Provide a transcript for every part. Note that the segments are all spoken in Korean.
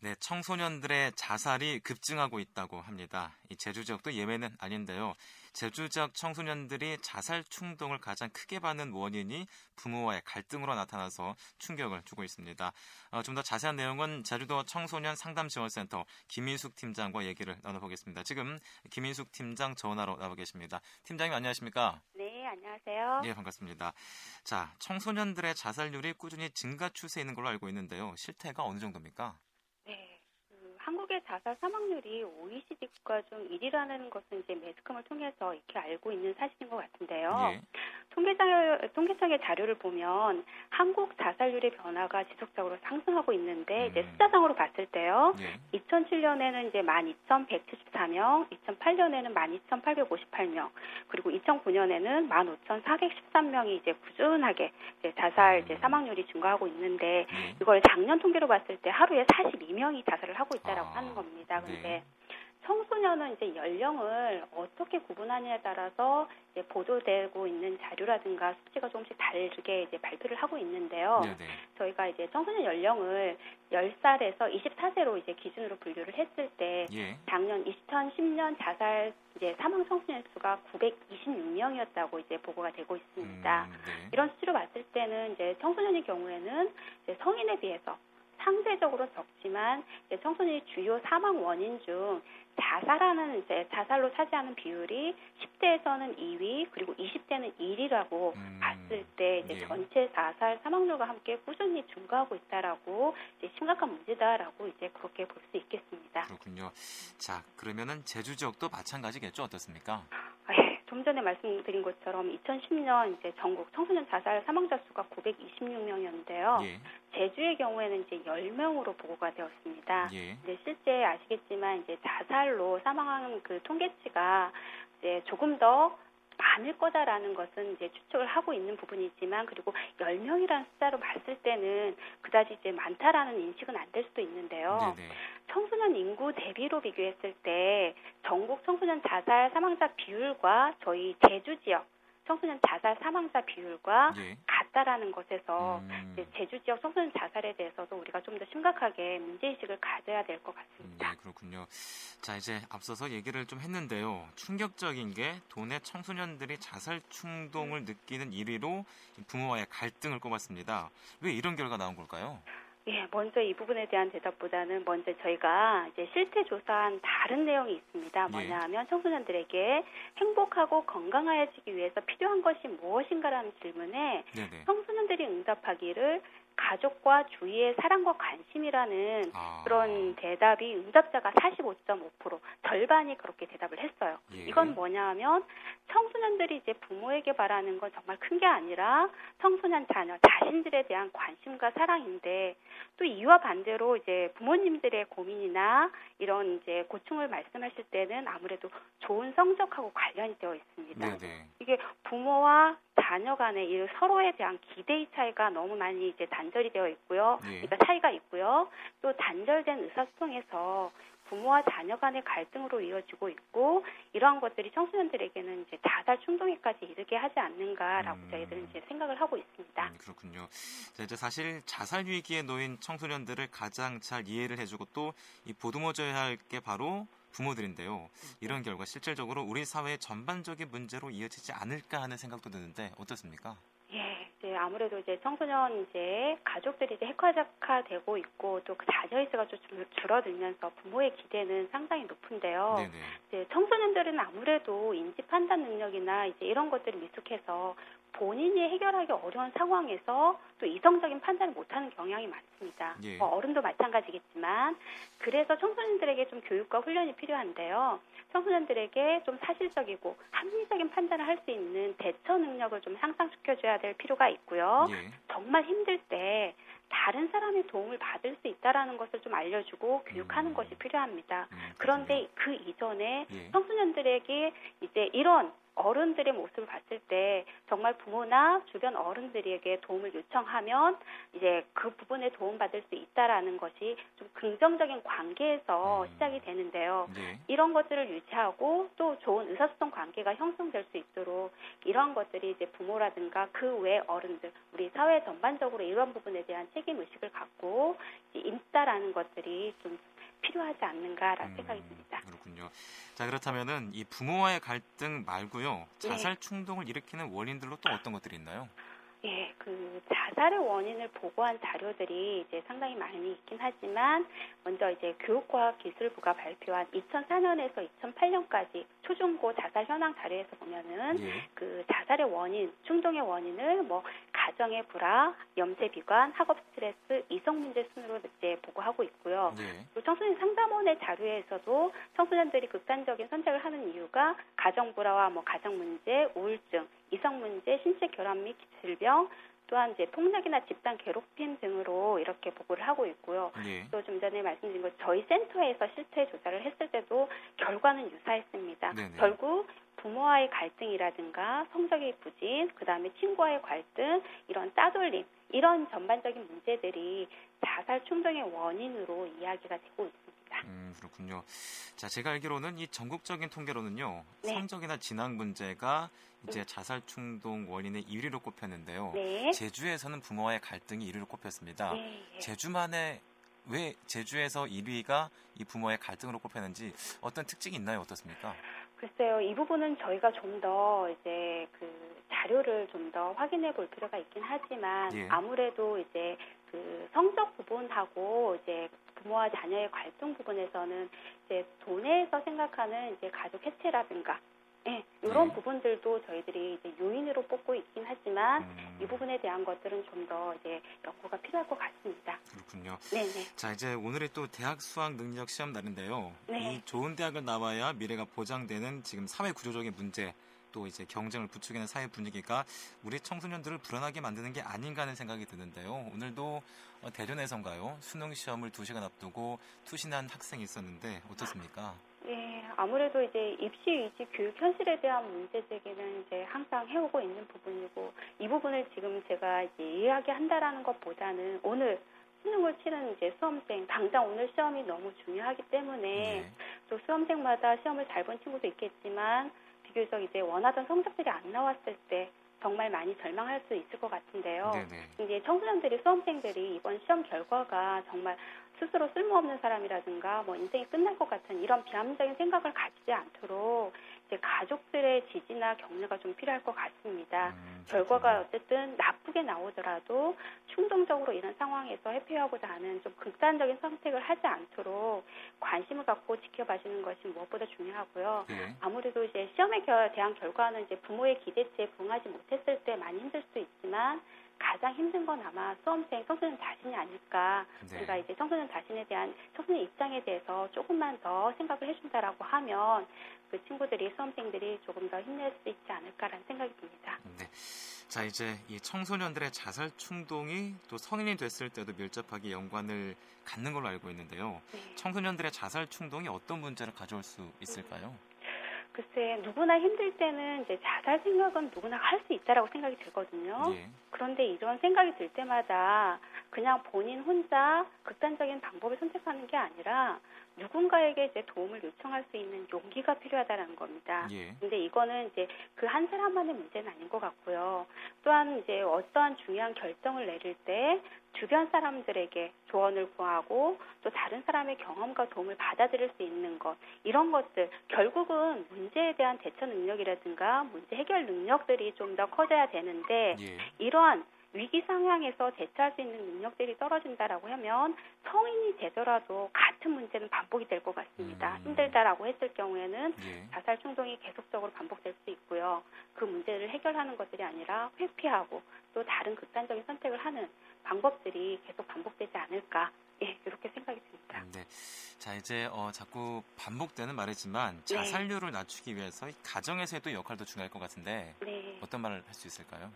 네, 청소년들의 자살이 급증하고 있다고 합니다. 이 제주 지역도 예외는 아닌데요. 제주 지역 청소년들이 자살 충동을 가장 크게 받는 원인이 부모와의 갈등으로 나타나서 충격을 주고 있습니다. 어, 좀더 자세한 내용은 제주도 청소년 상담지원센터 김인숙 팀장과 얘기를 나눠보겠습니다. 지금 김인숙 팀장 전화로 나와 계십니다. 팀장님 안녕하십니까? 네, 안녕하세요. 네, 반갑습니다. 자, 청소년들의 자살률이 꾸준히 증가 추세에 있는 걸로 알고 있는데요. 실태가 어느 정도입니까? 한국의 자살 사망률이 OECD 국가 중 1위라는 것은 이제 매스컴을 통해서 이렇게 알고 있는 사실인 것 같은데요. 예. 통계자, 통계청의 자료를 보면 한국 자살률의 변화가 지속적으로 상승하고 있는데 음. 이제 숫자상으로 봤을 때요. 예. 2007년에는 이제 12,174명, 2008년에는 12,858명, 그리고 2009년에는 15,413명이 이제 꾸준하게 이제 자살 이제 음. 사망률이 증가하고 있는데 예. 이걸 작년 통계로 봤을 때 하루에 42명이 자살을 하고 있다 라고 아. 하는 겁니다. 근데 네. 청소년은 이제 연령을 어떻게 구분하느냐에 따라서 이제 보도되고 있는 자료라든가 수치가 조금씩 다르게 이제 발표를 하고 있는데요. 네네. 저희가 이제 청소년 연령을 10살에서 24세로 이제 기준으로 분류를 했을 때 예. 작년 2010년 자살 이제 사망 청소년 수가 926명이었다고 이제 보고가 되고 있습니다. 음, 네. 이런 수치로 봤을 때는 이제 청소년의 경우에는 이제 성인에 비해서 상대적으로 적지만 청소년이 주요 사망 원인 중 자살하는 이제 자살로 차지하는 비율이 10대에서는 2위 그리고 20대는 1위라고 음, 봤을 때 이제 예. 전체 자살 사망률과 함께 꾸준히 증가하고 있다라고 이제 심각한 문제다라고 이제 그렇게 볼 수 있겠습니다. 그렇군요. 자 그러면은 제주 지역도 마찬가지겠죠 어떻습니까? 좀 전에 말씀드린 것처럼 2010년 이제 전국 청소년 자살 사망자 수가 926명이었는데요. 예. 제주의 경우에는 이제 10명으로 보고가 되었습니다. 예. 이제 실제 아시겠지만 이제 자살로 사망한 그 통계치가 이제 조금 더 많을 거다라는 것은 이제 추측을 하고 있는 부분이지만 그리고 10명이라는 숫자로 봤을 때는 그다지 이제 많다라는 인식은 안 될 수도 있는데요. 네네. 청소년 인구 대비로 비교했을 때 전국 청소년 자살 사망자 비율과 저희 제주 지역 청소년 자살 사망자 비율과 예. 같다라는 것에서 음. 제주 지역 청소년 자살에 대해서도 우리가 좀 더 심각하게 문제의식을 가져야 될 것 같습니다. 네, 그렇군요. 자, 이제 앞서서 얘기를 좀 했는데요. 충격적인 게 도내 청소년들이 자살 충동을 느끼는 1위로 부모와의 갈등을 꼽았습니다. 왜 이런 결과 나온 걸까요? 예, 먼저 이 부분에 대한 대답보다는 먼저 저희가 이제 실태 조사한 다른 내용이 있습니다. 예. 뭐냐 하면 청소년들에게 행복하고 건강해지기 위해서 필요한 것이 무엇인가라는 질문에 네네. 청소년들이 응답하기를 가족과 주위의 사랑과 관심이라는 아. 그런 대답이 응답자가 45.5% 절반이 그렇게 대답을 했어요. 예. 이건 뭐냐 하면 청소년들이 이제 부모에게 바라는 건 정말 큰 게 아니라 청소년 자녀 자신들에 대한 관심과 사랑인데 또 이와 반대로 이제 부모님들의 고민이나 이런 이제 고충을 말씀하실 때는 아무래도 좋은 성적하고 관련이 되어 있습니다. 네네. 이게 부모와 자녀 간의 이 서로에 대한 기대의 차이가 너무 많이 이제 단절이 되어 있고요. 예. 그러니까 차이가 있고요. 또 단절된 의사소통에서 부모와 자녀 간의 갈등으로 이어지고 있고 이러한 것들이 청소년들에게는 이제 자살 충동에까지 이르게 하지 않는가라고 음. 저희들은 이제 생각을 하고 있습니다. 음, 그렇군요. 자, 이제 사실 자살 위기에 놓인 청소년들을 가장 잘 이해를 해주고 또 이 보듬어줘야 할 게 바로 부모들인데요. 이런 결과 실질적으로 우리 사회의 전반적인 문제로 이어지지 않을까 하는 생각도 드는데 어떻습니까? 예, 이제 아무래도 이제 청소년 이제 가족들이 이제 핵화적화되고 있고 또 그 자녀의 수가 좀 줄어들면서 부모의 기대는 상당히 높은데요. 네네. 이제 청소년들은 아무래도 인지 판단 능력이나 이제 이런 것들이 미숙해서 본인이 해결하기 어려운 상황에서 또 이성적인 판단을 못하는 경향이 많습니다. 예. 뭐 어른도 마찬가지겠지만 그래서 청소년들에게 좀 교육과 훈련이 필요한데요. 청소년들에게 좀 사실적이고 합리적인 판단을 할 수 있는 대처 능력을 좀 향상시켜줘야 될 필요가 있고요. 예. 정말 힘들 때 다른 사람의 도움을 받을 수 있다라는 것을 좀 알려주고 교육하는 음. 것이 필요합니다. 음, 그런데 그 이전에 예. 청소년들에게 이제 이런 어른들의 모습을 봤을 때 정말 부모나 주변 어른들에게 도움을 요청하면 이제 그 부분에 도움받을 수 있다라는 것이 좀 긍정적인 관계에서 음. 시작이 되는데요. 네. 이런 것들을 유지하고 또 좋은 의사소통 관계가 형성될 수 있도록 이러한 것들이 이제 부모라든가 그 외 어른들 우리 사회 전반적으로 이런 부분에 대한 책임 의식을 갖고 있다라는 것들이 좀 필요하지 않는가라는 음, 생각이 듭니다. 그렇군요. 자 그렇다면은 이 부모와의 갈등 말고요 네. 자살 충동을 일으키는 원인들로 또 어떤 것들이 있나요? 예, 그 자살의 원인을 보고한 자료들이 이제 상당히 많이 있긴 하지만 먼저 이제 교육과학기술부가 발표한 2004년에서 2008년까지 초중고 자살 현황 자료에서 보면은 예. 그 자살의 원인, 충동의 원인을 뭐 가정의 불화, 염세 비관, 학업 스트레스, 이성 문제 순으로 이제 보고하고 있고요. 예. 그리고 청소년 상담원의 자료에서도 청소년들이 극단적인 선택을 하는 이유가 가정 불화와 뭐 가정 문제, 우울증, 이성 문제, 신체 결함 및 질병, 또한 이제 폭력이나 집단 괴롭힘 등으로 이렇게 보고를 하고 있고요. 네. 또좀 전에 말씀드린 것 저희 센터에서 실태 조사를 했을 때도 결과는 유사했습니다. 네 네. 결국 부모와의 갈등이라든가 성적의 부진, 그 다음에 친구와의 갈등, 이런 따돌림, 이런 전반적인 문제들이 자살 충동의 원인으로 이야기가 되고 있습니다. 음, 그렇군요. 자, 제가 알기로는 이 전국적인 통계로는요, 네. 성적이나 진학 문제가 이제 자살 충동 원인의 1위로 꼽혔는데요. 네. 제주에서는 부모와의 갈등이 1위로 꼽혔습니다. 네. 제주만의 왜 제주에서 1위가 이 부모의 갈등으로 꼽혔는지 어떤 특징이 있나요? 어떻습니까? 글쎄요, 이 부분은 저희가 좀 더 이제 그 자료를 좀 더 확인해 볼 필요가 있긴 하지만 예. 아무래도 이제 그 성적 부분하고 이제 부모와 자녀의 갈등 부분에서는 이제 돈에서 생각하는 이제 가족 해체라든가 네, 이런 네. 부분들도 저희들이 이제 요인으로 뽑고 있긴 하지만 음. 이 부분에 대한 것들은 좀 더 이제 연구가 필요할 것 같습니다. 그렇군요. 네네. 자 이제 오늘이 또 대학 수학 능력 시험 날인데요. 네. 이 좋은 대학을 나와야 미래가 보장되는 지금 사회 구조적인 문제 또 이제 경쟁을 부추기는 사회 분위기가 우리 청소년들을 불안하게 만드는 게 아닌가 하는 생각이 드는데요. 오늘도 어, 대전에선가요? 수능 시험을 2시간 앞두고 투신한 학생이 있었는데 어떻습니까? 네, 아무래도 이제 입시 위주 교육 현실에 대한 문제 제기는 이제 항상 해오고 있는 부분이고 이 부분을 지금 제가 이제 이야기한다라는 것보다는 오늘 수능을 치는 이제 수험생 당장 오늘 시험이 너무 중요하기 때문에 네. 또 수험생마다 시험을 잘 본 친구도 있겠지만 비교적 이제 원하던 성적들이 안 나왔을 때 정말 많이 절망할 수 있을 것 같은데요. 네네. 이제 청소년들이 수험생들이 이번 시험 결과가 정말 스스로 쓸모없는 사람이라든가 뭐 인생이 끝날 것 같은 이런 비합리적인 생각을 가지지 않도록 이제 가족들의 지지나 격려가 좀 필요할 것 같습니다. 음, 결과가 어쨌든 나쁘게 나오더라도 충동적으로 이런 상황에서 회피하고자 하는 좀 극단적인 선택을 하지 않도록 관심을 갖고 지켜봐주는 것이 무엇보다 중요하고요. 네. 아무래도 이제 시험에 대한 결과는 이제 부모의 기대치에 부응하지 못했을 때 많이 힘들 수 있지만 가장 힘든 건 아마 수험생 청소년 자신이 아닐까. 네. 우리가 이제 청소년 자신에 대한 청소년 입장에 대해서 조금만 더 생각을 해준다라고 하면 그 친구들이 수험생들이 조금 더 힘낼 수 있지 않을까라는 생각이 듭니다. 네. 자 이제 이 청소년들의 자살 충동이 또 성인이 됐을 때도 밀접하게 연관을 갖는 걸로 알고 있는데요. 네. 청소년들의 자살 충동이 어떤 문제를 가져올 수 있을까요? 음. 글쎄 누구나 힘들 때는 이제 자살 생각은 누구나 할 수 있다라고 생각이 들거든요. 예. 그런데 이런 생각이 들 때마다 그냥 본인 혼자 극단적인 방법을 선택하는 게 아니라 누군가에게 이제 도움을 요청할 수 있는 용기가 필요하다는 겁니다. 예. 근데 이거는 이제 그 한 사람만의 문제는 아닌 것 같고요. 또한 이제 어떠한 중요한 결정을 내릴 때 주변 사람들에게 조언을 구하고 또 다른 사람의 경험과 도움을 받아들일 수 있는 것 이런 것들 결국은 문제에 대한 대처 능력이라든가 문제 해결 능력들이 좀 더 커져야 되는데 예. 이러한 위기 상황에서 대처할 수 있는 능력들이 떨어진다라고 하면 성인이 되더라도 같은 문제는 반복이 될 것 같습니다. 음. 힘들다라고 했을 경우에는 예. 자살 충동이 계속적으로 반복될 수 있고요. 그 문제를 해결하는 것들이 아니라 회피하고 또 다른 극단적인 선택을 하는 방법들이 계속 반복되지 않을까 예, 이렇게 생각이 듭니다. 네. 자, 이제 어, 자꾸 반복되는 말이지만 네. 자살률을 네. 낮추기 위해서 가정에서의 또 역할도 중요할 것 같은데 네. 어떤 말을 할 수 있을까요?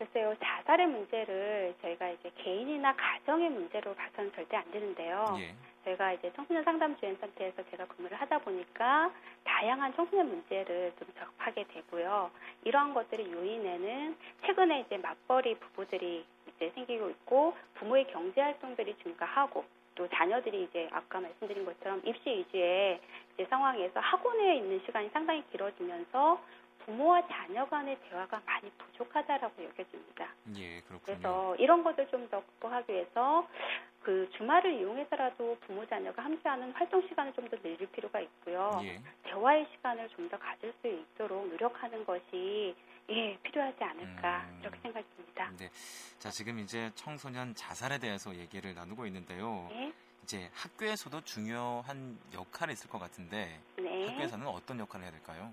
글쎄요, 자살의 문제를 저희가 이제 개인이나 가정의 문제로 봐서는 절대 안 되는데요. 예. 저희가 이제 청소년 상담 지원센터에서 제가 근무를 하다 보니까 다양한 청소년 문제를 좀 접하게 되고요. 이러한 것들이 요인에는 최근에 이제 맞벌이 부부들이 이제 생기고 있고 부모의 경제 활동들이 증가하고 또 자녀들이 이제 아까 말씀드린 것처럼 입시 위주의 이제 상황에서 학원에 있는 시간이 상당히 길어지면서 부모와 자녀 간의 대화가 많이 부족하다라고 여겨집니다. 예, 그렇군요. 그래서 이런 것을 좀 더 극복하기 위해서 그 주말을 이용해서라도 부모 자녀가 함께하는 활동 시간을 좀 더 늘릴 필요가 있고요. 예. 대화의 시간을 좀 더 가질 수 있도록 노력하는 것이 예 필요하지 않을까 음, 이렇게 생각됩니다. 네, 자 지금 이제 청소년 자살에 대해서 얘기를 나누고 있는데요. 네? 이제 학교에서도 중요한 역할이 있을 것 같은데 네. 학교에서는 어떤 역할을 해야 될까요?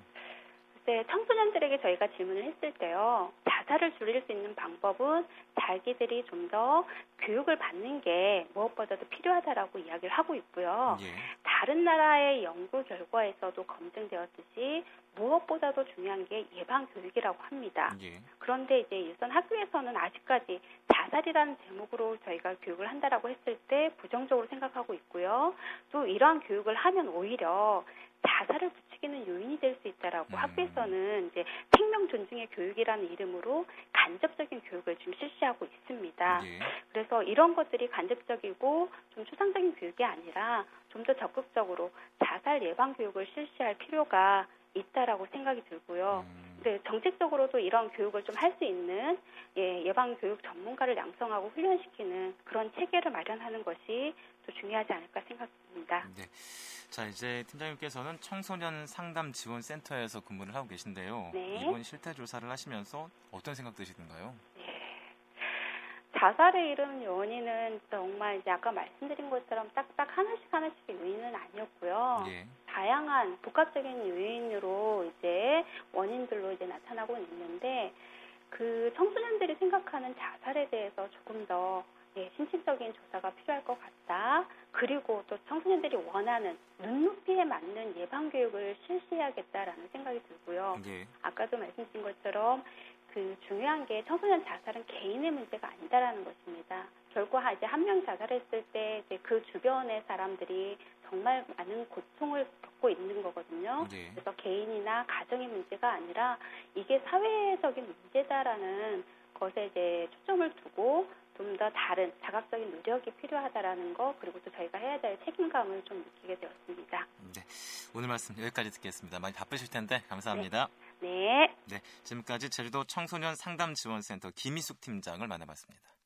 네, 청소년들에게 저희가 질문을 했을 때요. 자살을 줄일 수 있는 방법은 자기들이 좀 더 교육을 받는 게 무엇보다도 필요하다라고 이야기를 하고 있고요. 예. 다른 나라의 연구 결과에서도 검증되었듯이 무엇보다도 중요한 게 예방 교육이라고 합니다. 예. 그런데 이제 일선 학교에서는 아직까지 자살이라는 제목으로 저희가 교육을 한다라고 했을 때 부정적으로 생각하고 있고요. 또 이러한 교육을 하면 오히려 자살을 부추기는 요인이 될 수 있다라고 음. 학교에서는 이제 생명 존중의 교육이라는 이름으로 간접적인 교육을 좀 실시하고 있습니다. 예. 그래서 이런 것들이 간접적이고 좀 추상적인 교육이 아니라 좀 더 적극적으로 자살 예방 교육을 실시할 필요가 있다라고 생각이 들고요. 음. 네, 정책적으로도 이런 교육을 좀 할 수 있는 예, 예방 교육 전문가를 양성하고 훈련시키는 그런 체계를 마련하는 것이 또 중요하지 않을까 생각합니다. 네. 자, 이제 팀장님께서는 청소년 상담 지원 센터에서 근무를 하고 계신데요. 네. 이번 실태 조사를 하시면서 어떤 생각 드시던가요? 네. 자살을 이룬 원인은 정말 이제 아까 말씀드린 것처럼 딱딱 하나씩 하나씩 요인은 아니었고요. 예. 다양한 복합적인 요인으로 이제 원인들로 이제 나타나고 있는데 그 청소년들이 생각하는 자살에 대해서 조금 더 예, 심층적인 조사가 필요할 것 같다. 그리고 또 청소년들이 원하는 눈높이에 맞는 예방 교육을 실시해야겠다라는 생각이 들고요. 예. 아까도 말씀드린 것처럼 그 중요한 게 청소년 자살은 개인의 문제가 아니다라는 것입니다. 결국 이제 한 명 자살했을 때 이제 그 주변의 사람들이 정말 많은 고통을 겪고 있는 거거든요. 네. 그래서 개인이나 가정의 문제가 아니라 이게 사회적인 문제다라는 것에 이제 초점을 두고 좀 더 다른 자각적인 노력이 필요하다라는 거 그리고 또 저희가 해야 될 책임감을 좀 느끼게 되었습니다. 네, 오늘 말씀 여기까지 듣겠습니다. 많이 바쁘실 텐데 감사합니다. 네. 네, 네 지금까지 제주도 청소년 상담 지원센터 김희숙 팀장을 만나봤습니다.